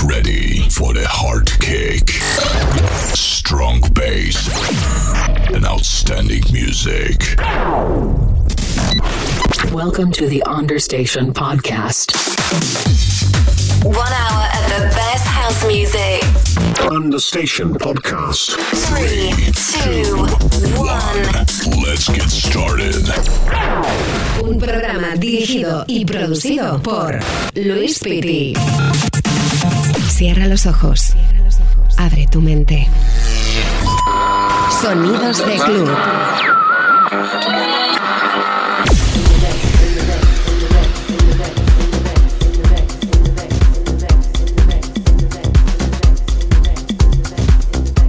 Get ready for the hard kick, strong bass, and outstanding music. Welcome to the Understation podcast. One hour of the best house music. Understation podcast. Three, two, one. Let's get started. Un programa dirigido y producido por Luis Piti. Cierra los ojos. Abre tu mente. Sonidos de club.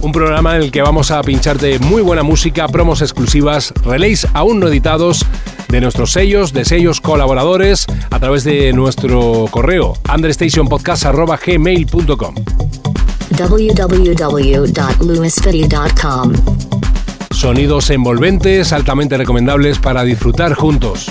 Un programa en el que vamos a pincharte muy buena música, promos exclusivas, relays aún no editados de nuestros sellos, de sellos colaboradores, a través de nuestro correo understationpodcast.gmail.com www.lewisfitty.com. Sonidos envolventes, altamente recomendables para disfrutar juntos.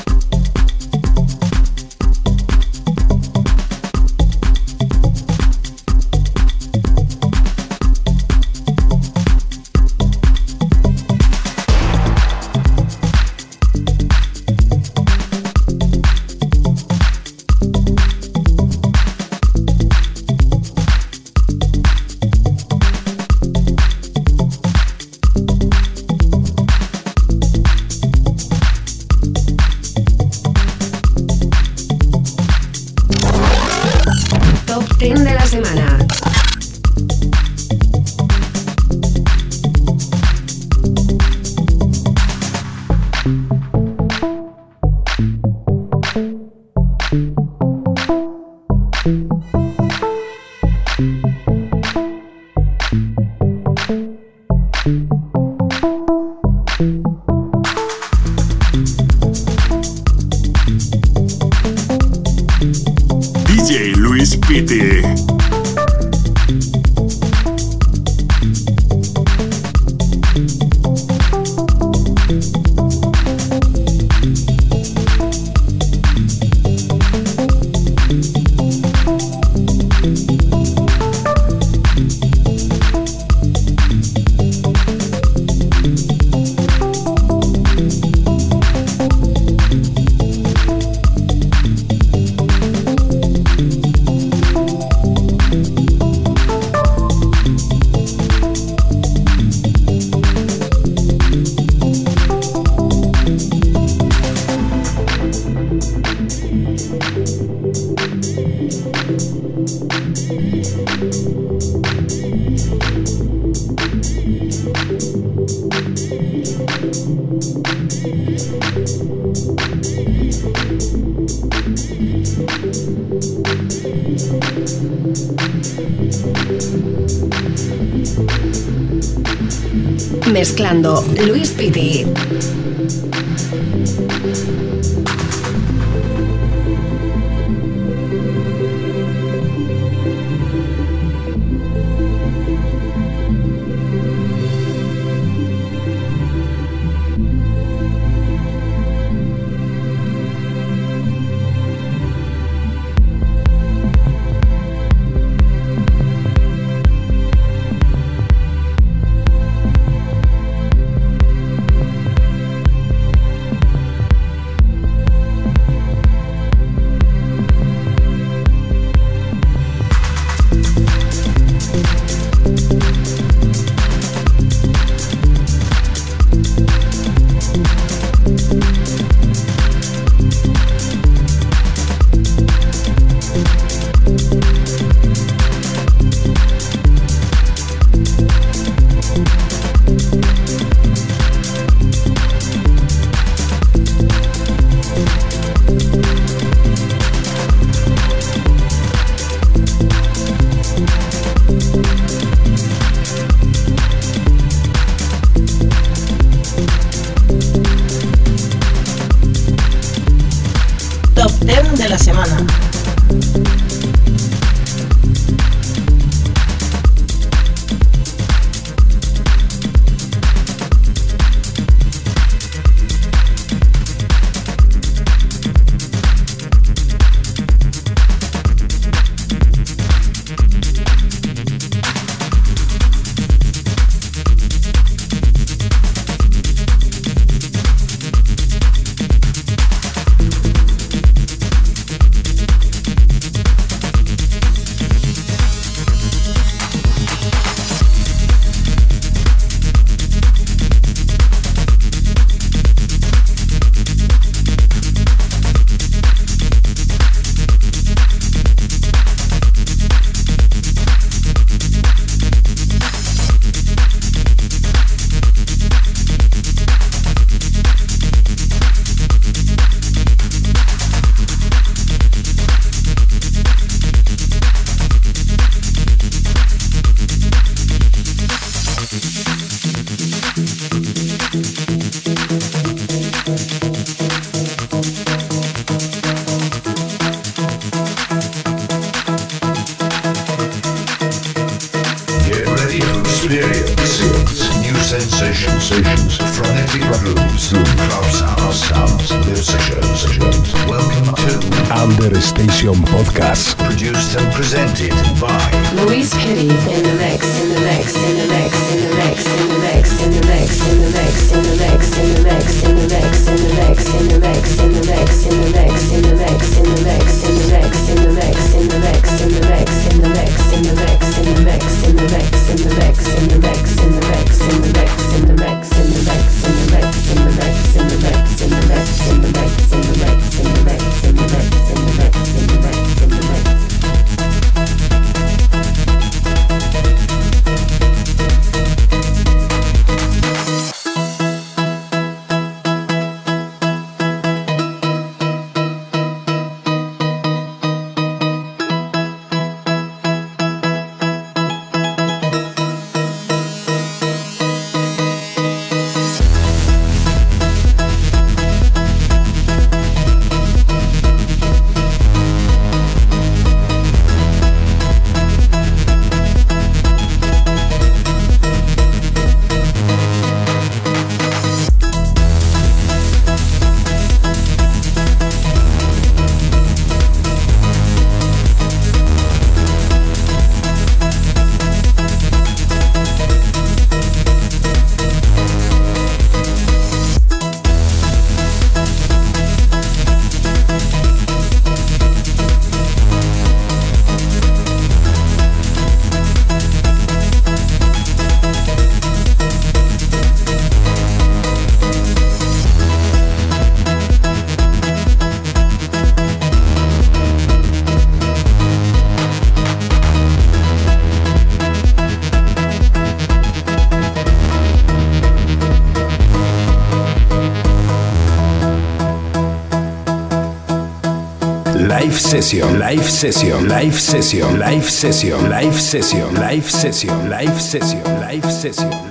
session, live session, live session, live session, live session, live session, live session, live session.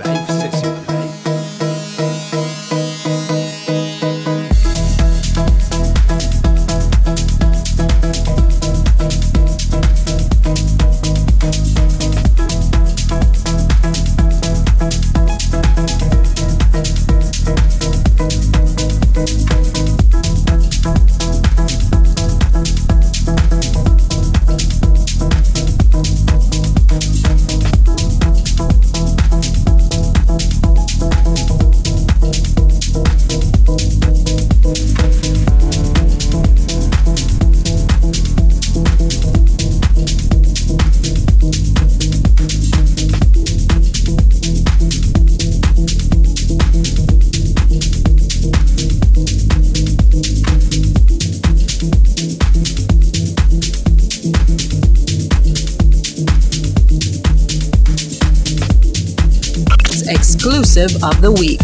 of the week.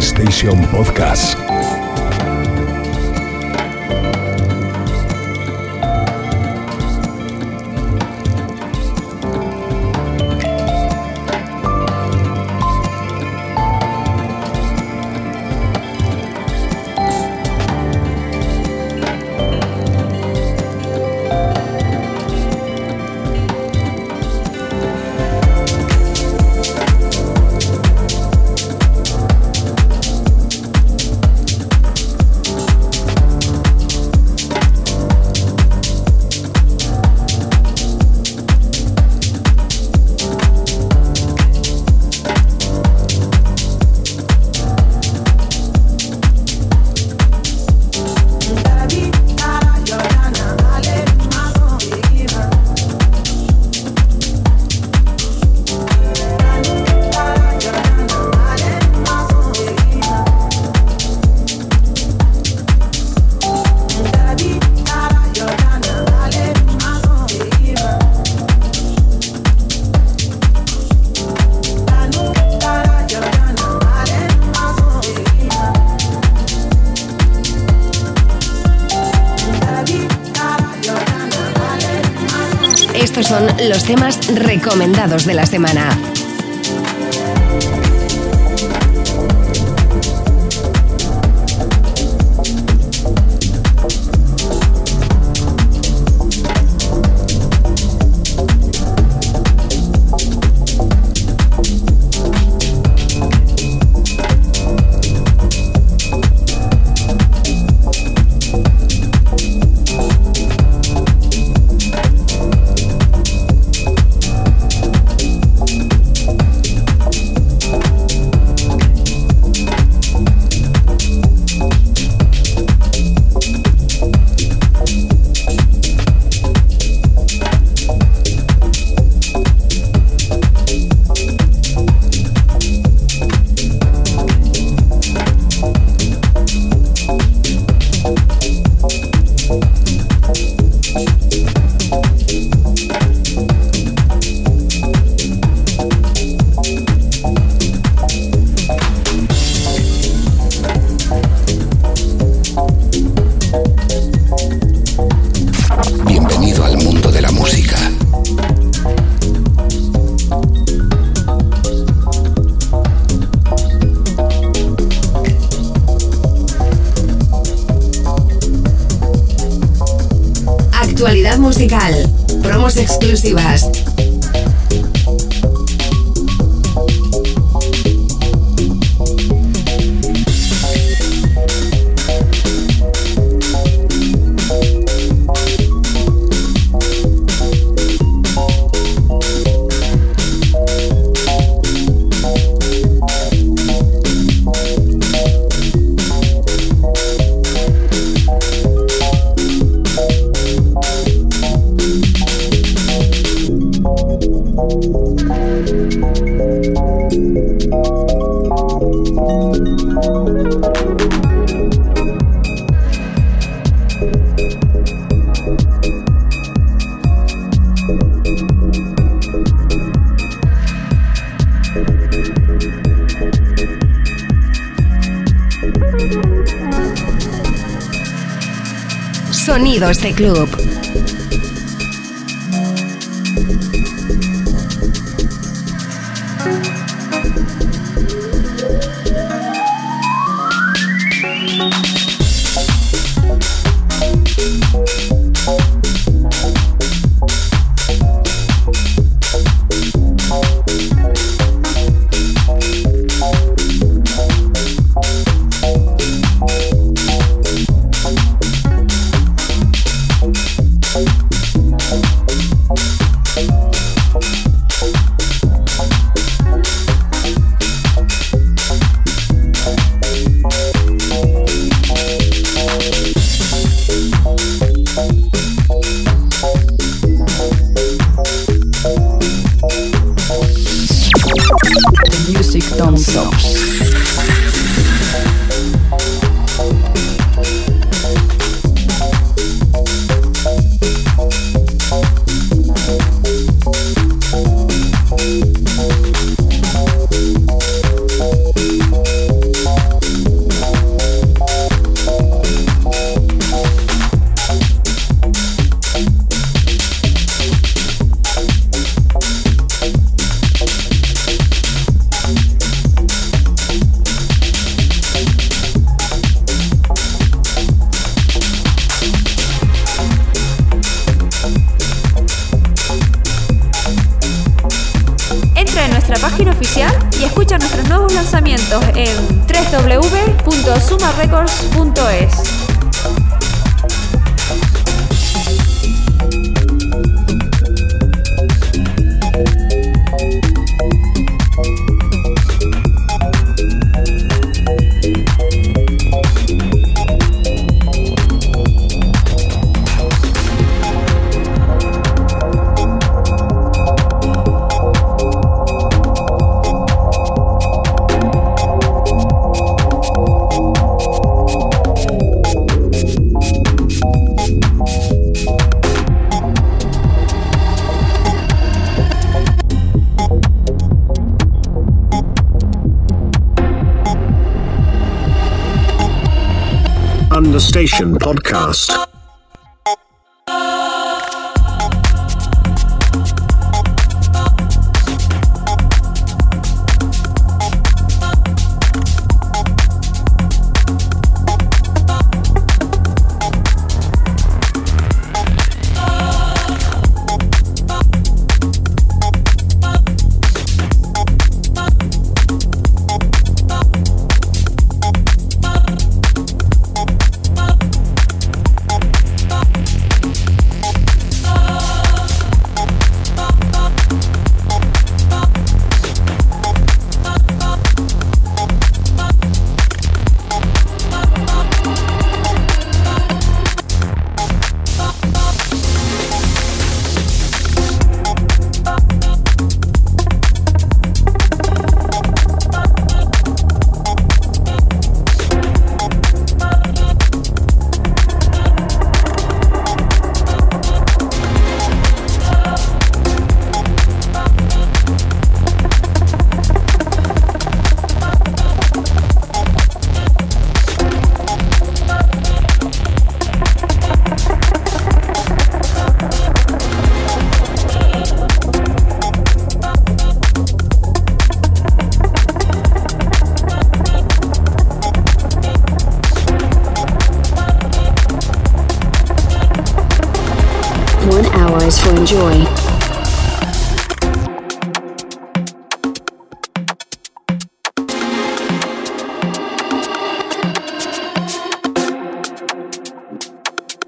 Station Podcast. Recomendados de la semana. Sonidos de Club. Podcast.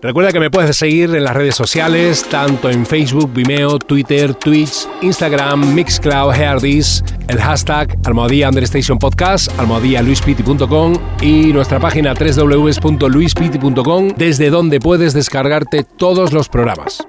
Recuerda que me puedes seguir en las redes sociales, tanto en Facebook, Vimeo, Twitter, Twitch, Instagram, Mixcloud, Herdis, el hashtag Almohadía Understation Podcast, y nuestra página www.luispiti.com, desde donde puedes descargarte todos los programas.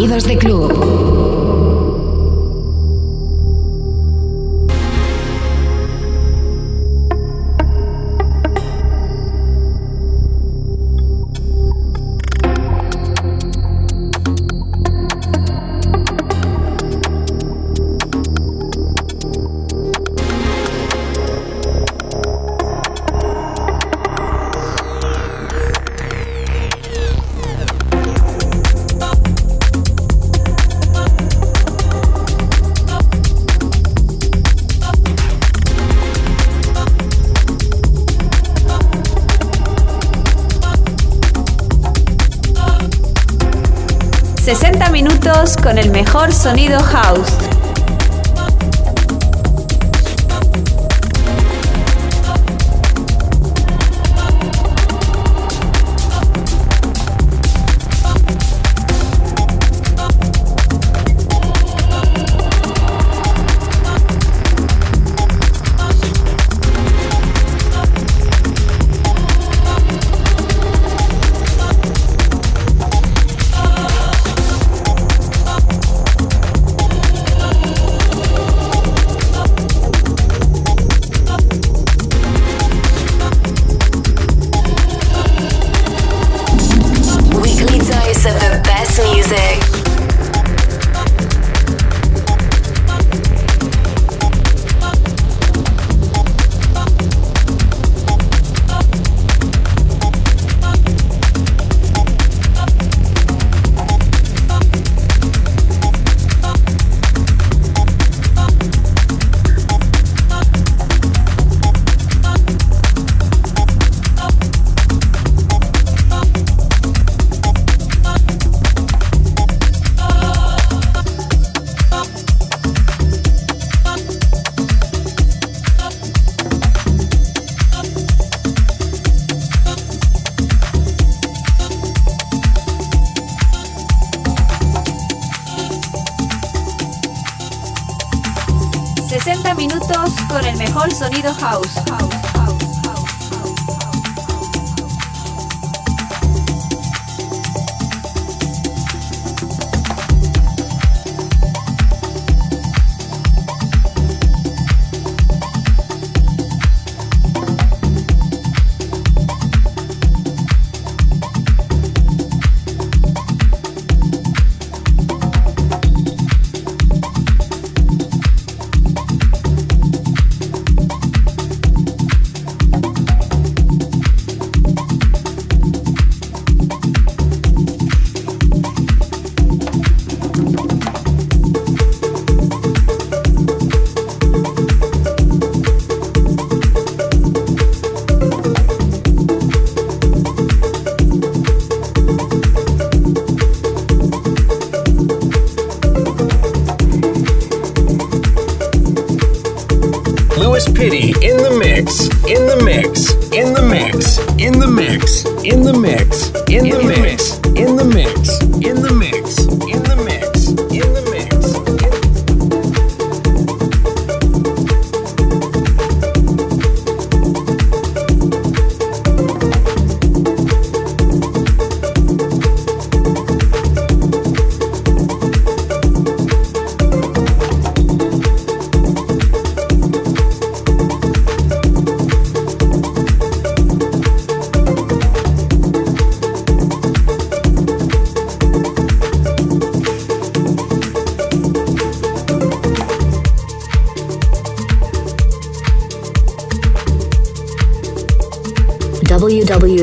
Sonidos de club. El mejor sonido house.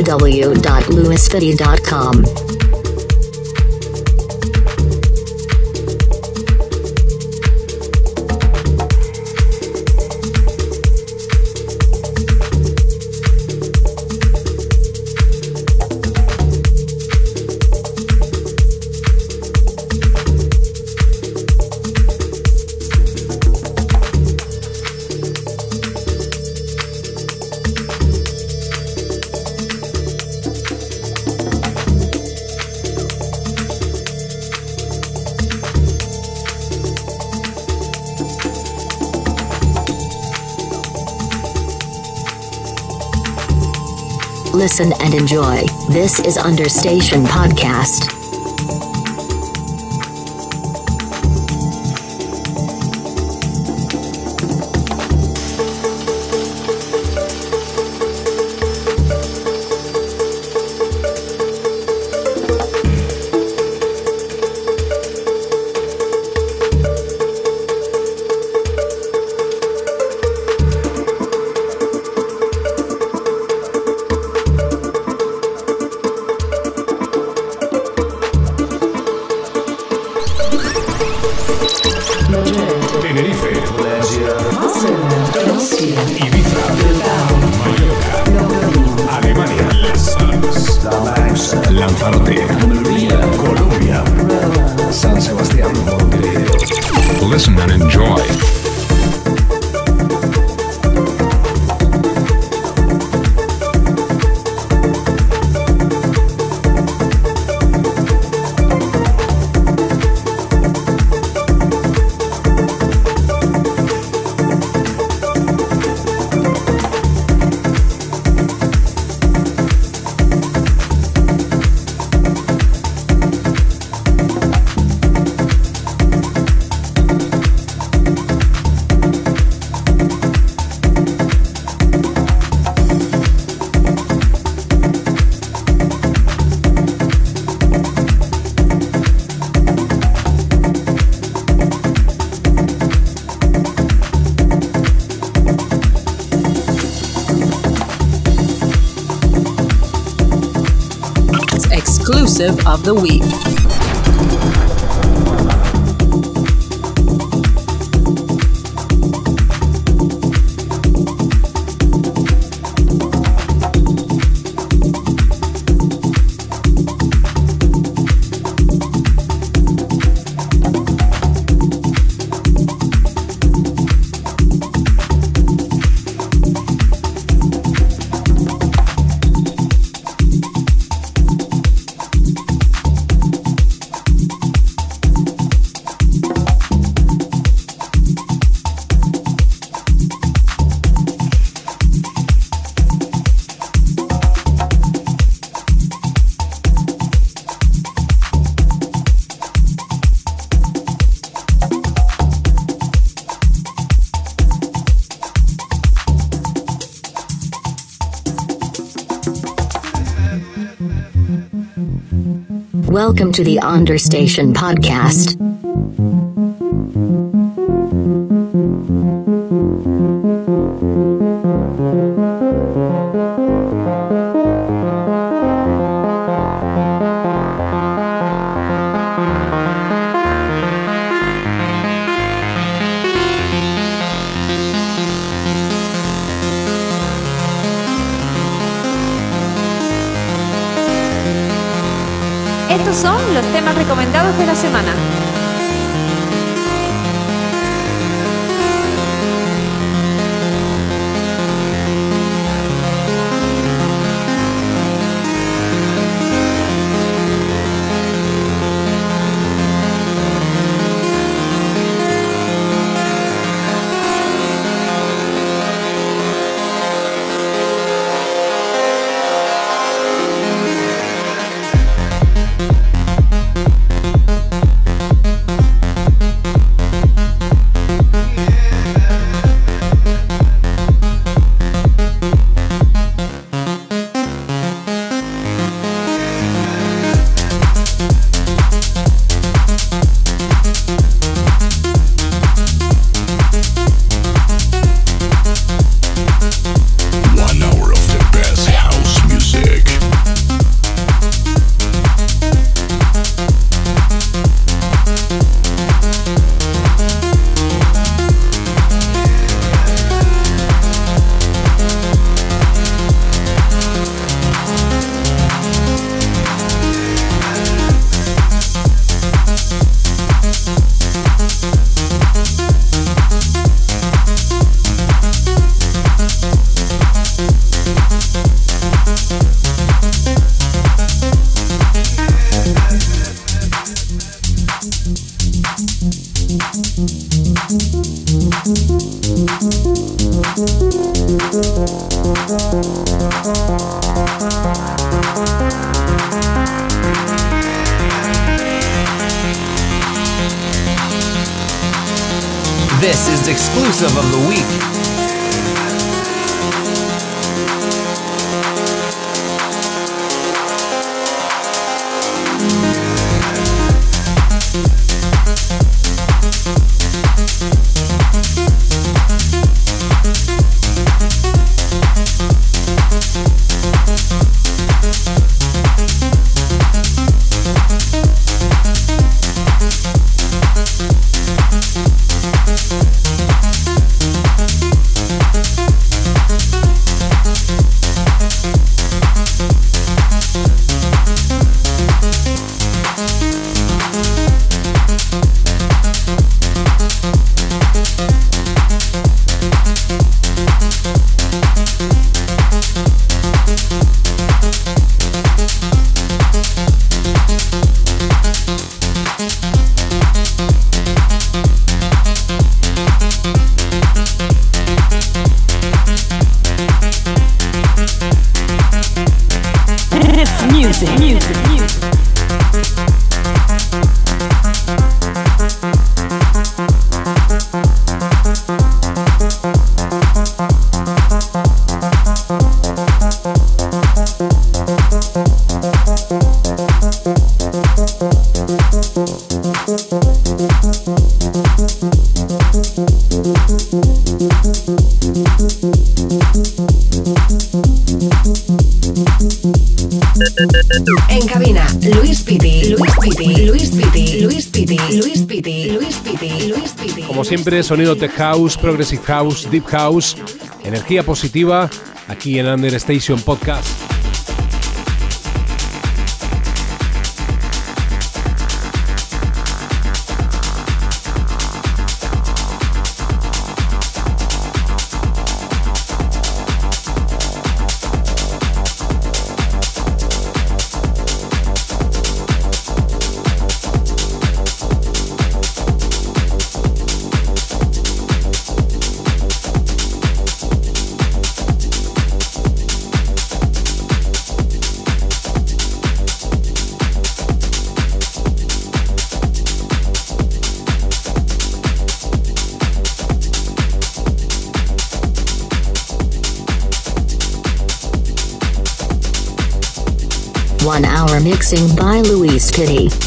www.lewisfitty.com. Listen and enjoy. This is Understation Podcast. Of the week. Welcome to the Understation Podcast. Sonido tech house, progressive house, deep house, energía positiva, aquí en Under Station Podcast. One hour mixing by Luis Kitty.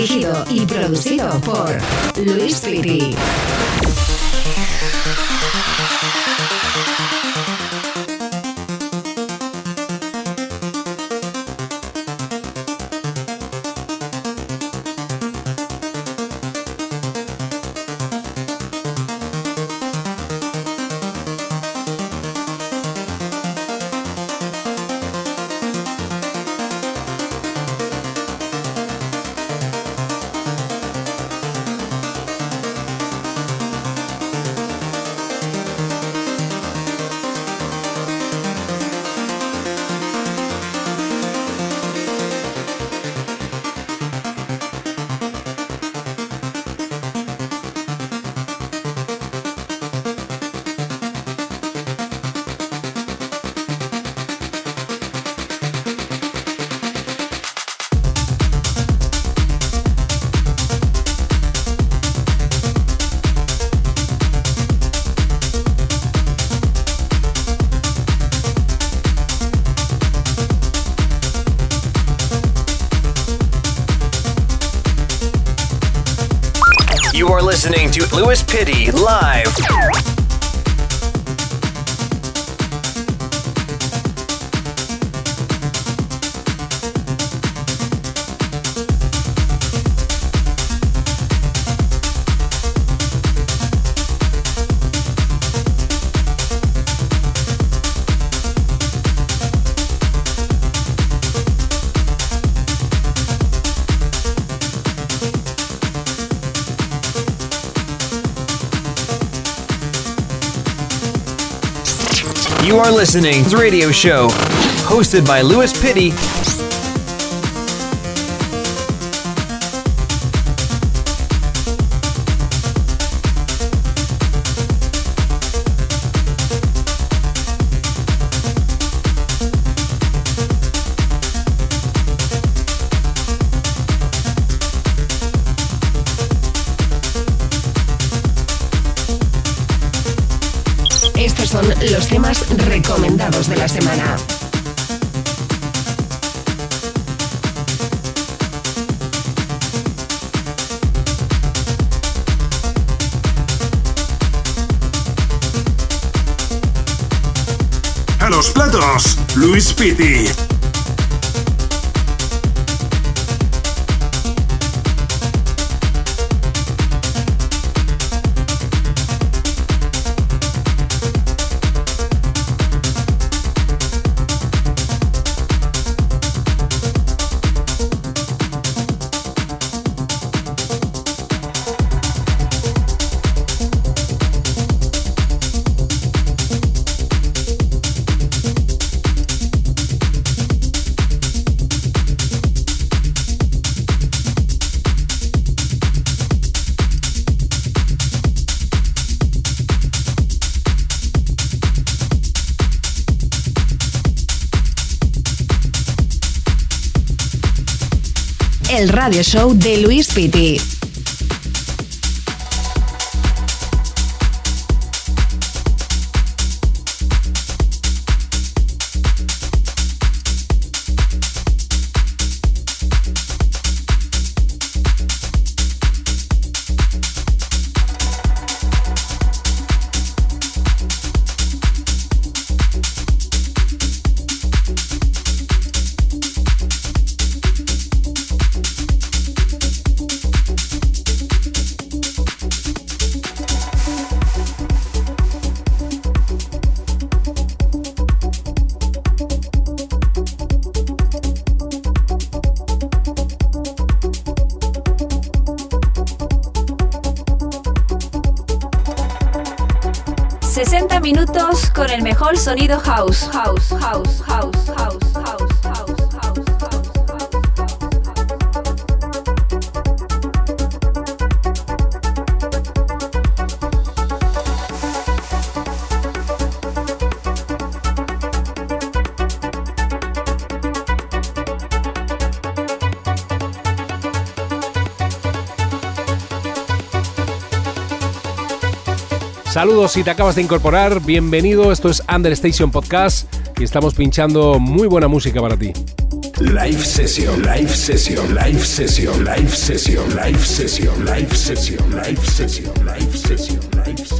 Dirigido y producido por Luis Piti. with Lewis You are listening to radio show hosted by Louis Pitty. Radio show de Luis Pitti. sonido house. Saludos si te acabas de incorporar, bienvenido, esto es Understation Podcast y estamos pinchando muy buena música para ti. Live session, live session, live session, live session, live session, live session, live session, live session, live session. The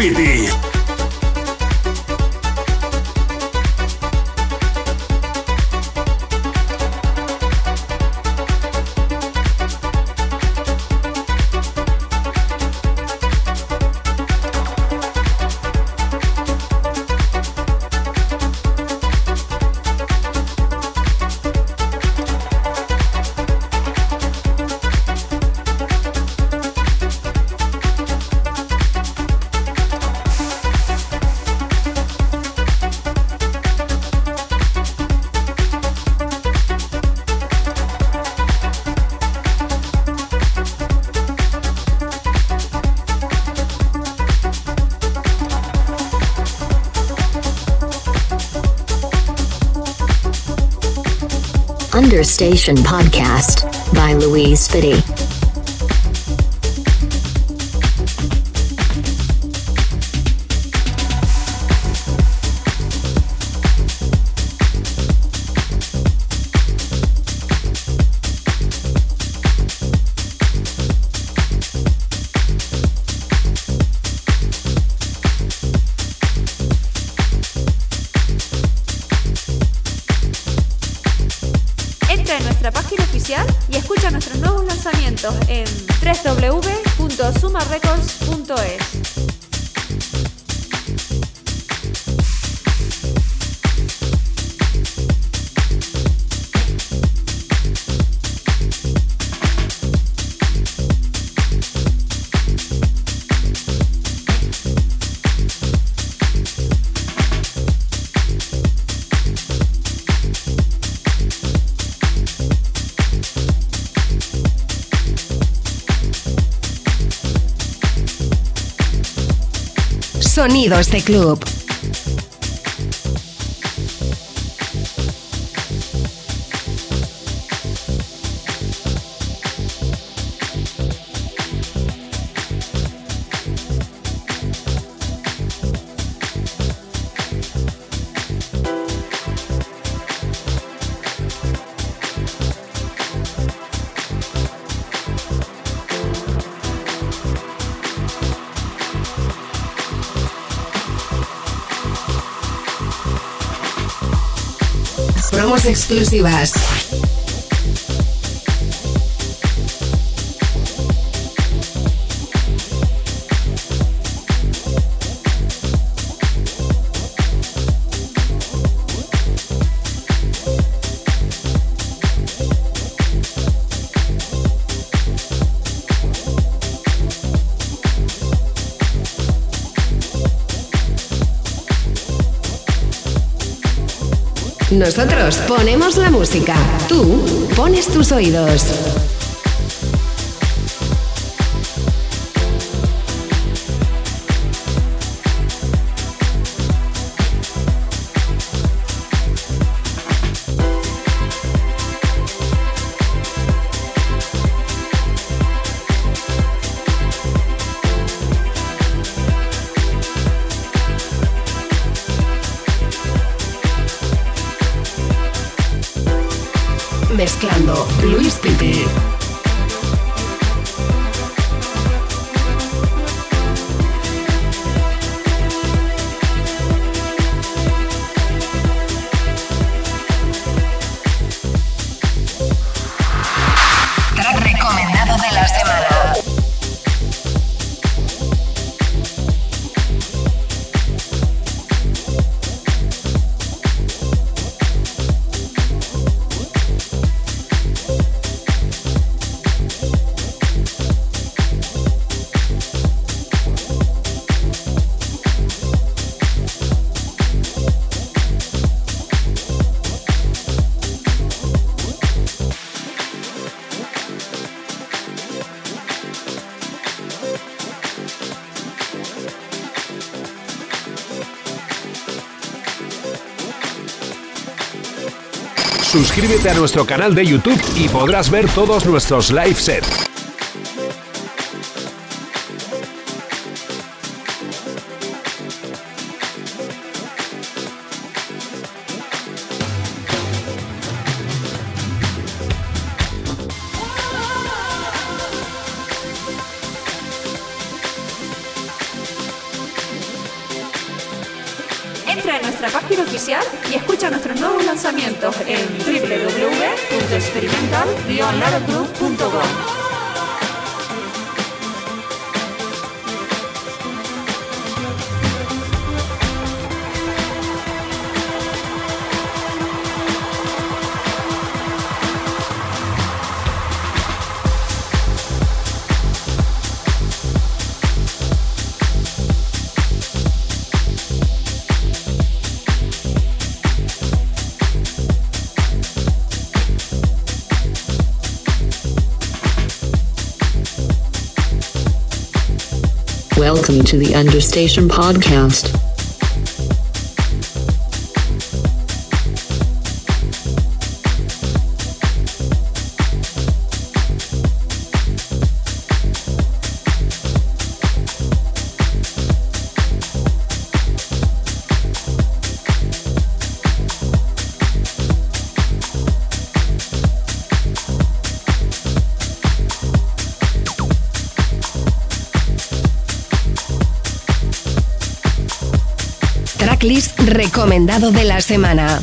Piti. Understation Podcast by Louise Fitty. Sonidos de club. Exclusivas. Nosotros ponemos la música. Tú pones tus oídos. A nuestro canal de YouTube y podrás ver todos nuestros live sets. welcome to the Understation Podcast. recomendado de la semana.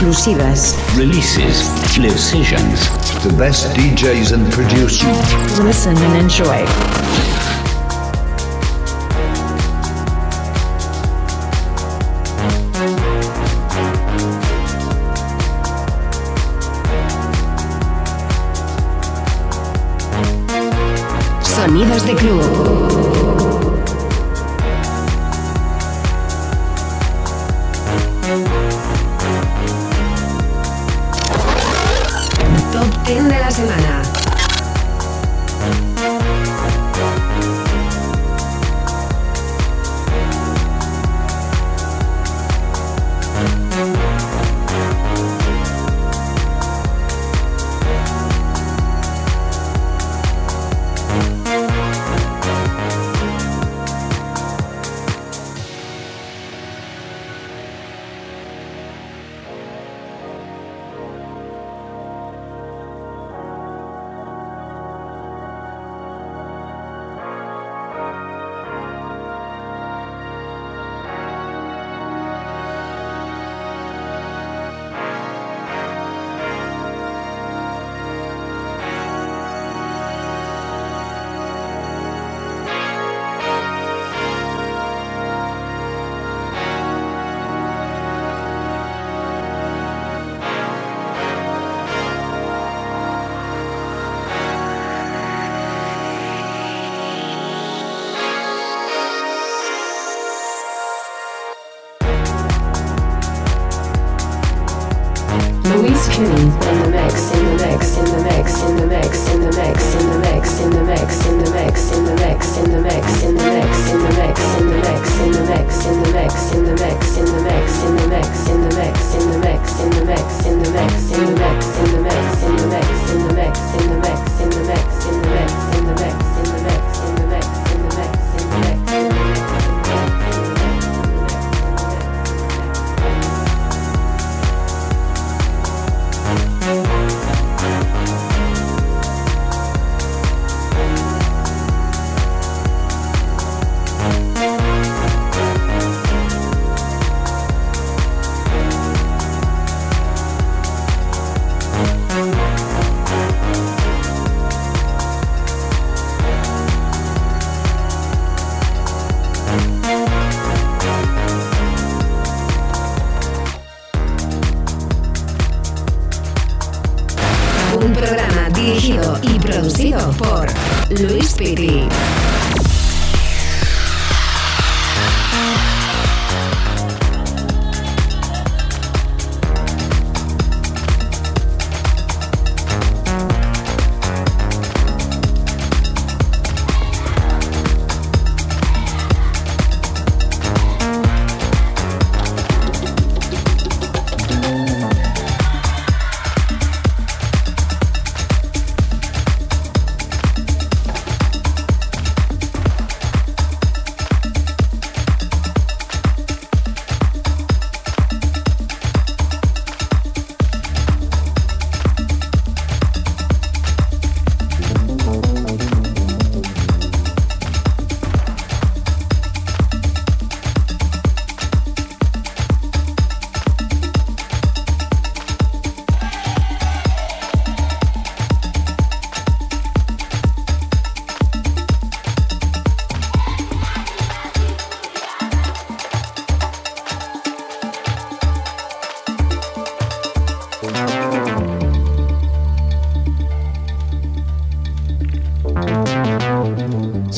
exclusivas. Releases, sessions the best DJs and producers. Listen and enjoy. Sonidos de club.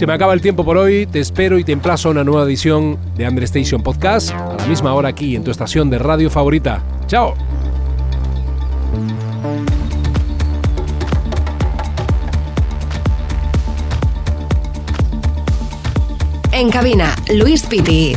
Se me acaba el tiempo por hoy, te espero y te emplazo a una nueva edición de Andre Station Podcast a la misma hora aquí en tu estación de radio favorita. ¡Chao! En cabina, Luis Piti.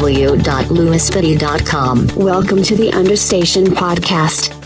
www.lewisfitty.com. Welcome to the Understation Podcast.